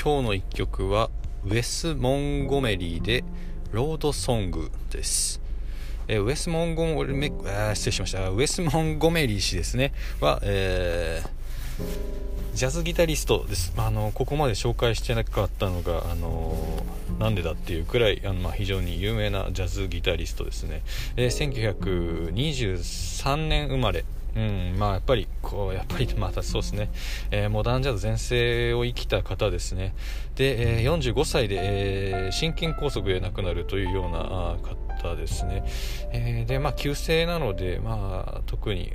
今日の一曲はウェス・モンゴメリーでロードソングです。えウェス・モンゴメあ失礼しました。ウェス・モンゴメリー氏ですね。は、えー、ジャズギタリストです、あのここまで紹介してなかったのが、あのなんでだっていうくらいあの、まあ、非常に有名なジャズギタリストですね、えー、1923年生まれうん、まあやっぱりこうやっぱりまたそうですね、えー、モダンジャズ全盛を生きた方ですね。で、えー、45歳で、えー、心筋梗塞で亡くなるというような方ですね、えー、でまあ急性なのでまあ特に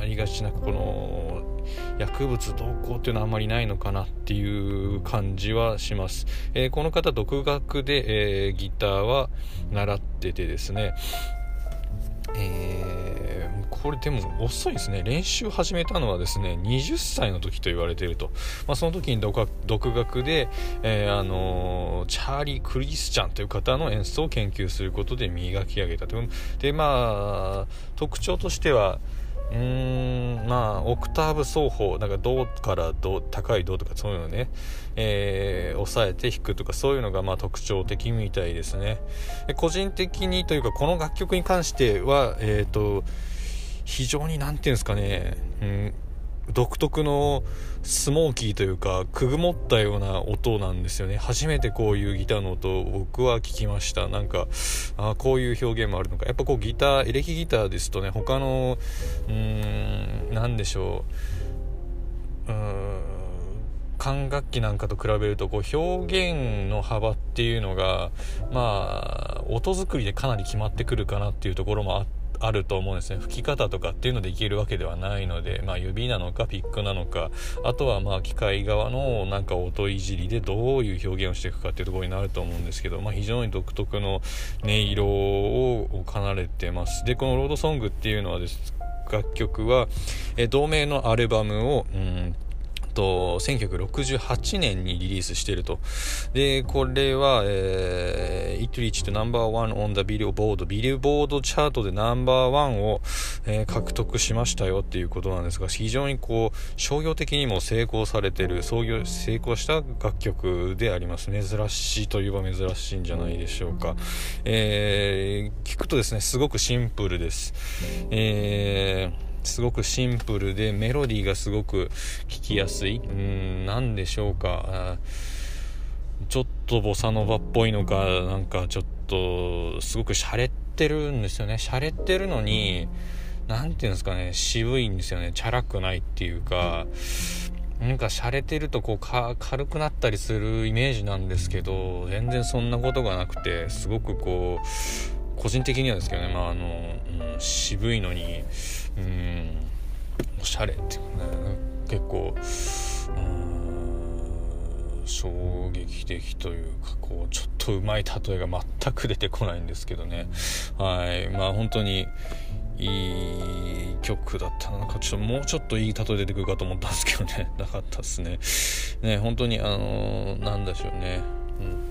ありがちなこの薬物動向っていうのはあんまりないのかなっていう感じはします、えー、この方独学で、えー、ギターは習っててですね。えー、これでも遅いですね。練習始めたのはですね20歳の時と言われていると、まあ、その時に独学で、えー、あのー、チャーリー・クリスチャンという方の演奏を研究することで磨き上げたと。でまあ特徴としてはうーんまあオクターブ奏法なんかドからド高いドとかそういうのね、えー、抑えて弾くとかそういうのがまあ特徴的みたいですね。個人的にというかこの楽曲に関してはえっ、ー、と非常に何て言うんですかね、うん独特のスモーキーというかくぐもったような音なんですよね。初めてこういうギターの音を僕は聞きました。なんかあこういう表現もあるのか。やっぱこうギターエレキギターですとね他のうーん何でしょう。うーん管楽器なんかと比べるとこう表現の幅っていうのがまあ音作りでかなり決まってくるかなっていうところもあってあると思うんですね。吹き方とかっていうのでいけるわけではないので、まあ、指なのかピックなのかあとはまあ機械側のなんか音いじりでどういう表現をしていくかっていうところになると思うんですけど、まあ、非常に独特の音色を奏でてます。でこの「ロードソング」っていうのはです。楽曲は、え同名のアルバムを、うんと1968年にリリースしていると。でこれは、えー、It reached number one on the Billboard ビルボードチャートでナンバーワンを、えー、獲得しましたよっていうことなんですが非常にこう商業的にも成功されてる創業成功した楽曲であります。珍しいといえば珍しいんじゃないでしょうか、えー、聞くとですねすごくシンプルです。えーすごくシンプルでメロディーがすごく聴きやすい。うん何でしょうか。ちょっとボサノバっぽいのかなんかちょっとすごく洒落てるんですよね。洒落てるのに何て言うんですかね。渋いんですよね。チャラくないっていうか。なんか洒落てるとこう軽くなったりするイメージなんですけど全然そんなことがなくてすごくこう個人的にはですけどねまああの、うん、渋いのにうんおしゃれっていうかね結構衝撃的というかこうちょっとうまい例えが全く出てこないんですけどね。はい。まあ本当にいい曲だったなんかちょっともうちょっといい例え出てくるかと思ったんですけどね。なかったっすね。ね本当にあのー、なんでしょうね。うん。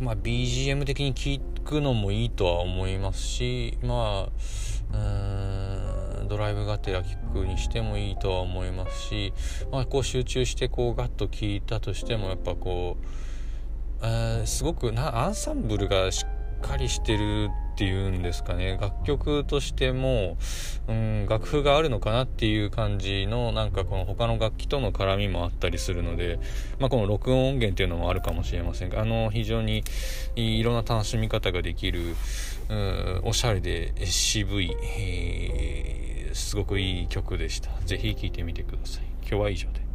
まあ BGM 的に聴くのもいいとは思いますしまあうんドライブがてら聞くにしてもいいとは思いますし、まあ、こう集中してこうガッと聞いたとしてもやっぱこう、えすごくなアンサンブルがしっかりしてるっていうんですかね楽曲としても、うん、楽譜があるのかなっていう感じのなんかこの他の楽器との絡みもあったりするので、まあ、この録音音源っていうのもあるかもしれませんがあの非常にいろんな楽しみ方ができる、うん、おしゃれで渋い、えー、すごくいい曲でした。ぜひ聴いてみてください。今日は以上で。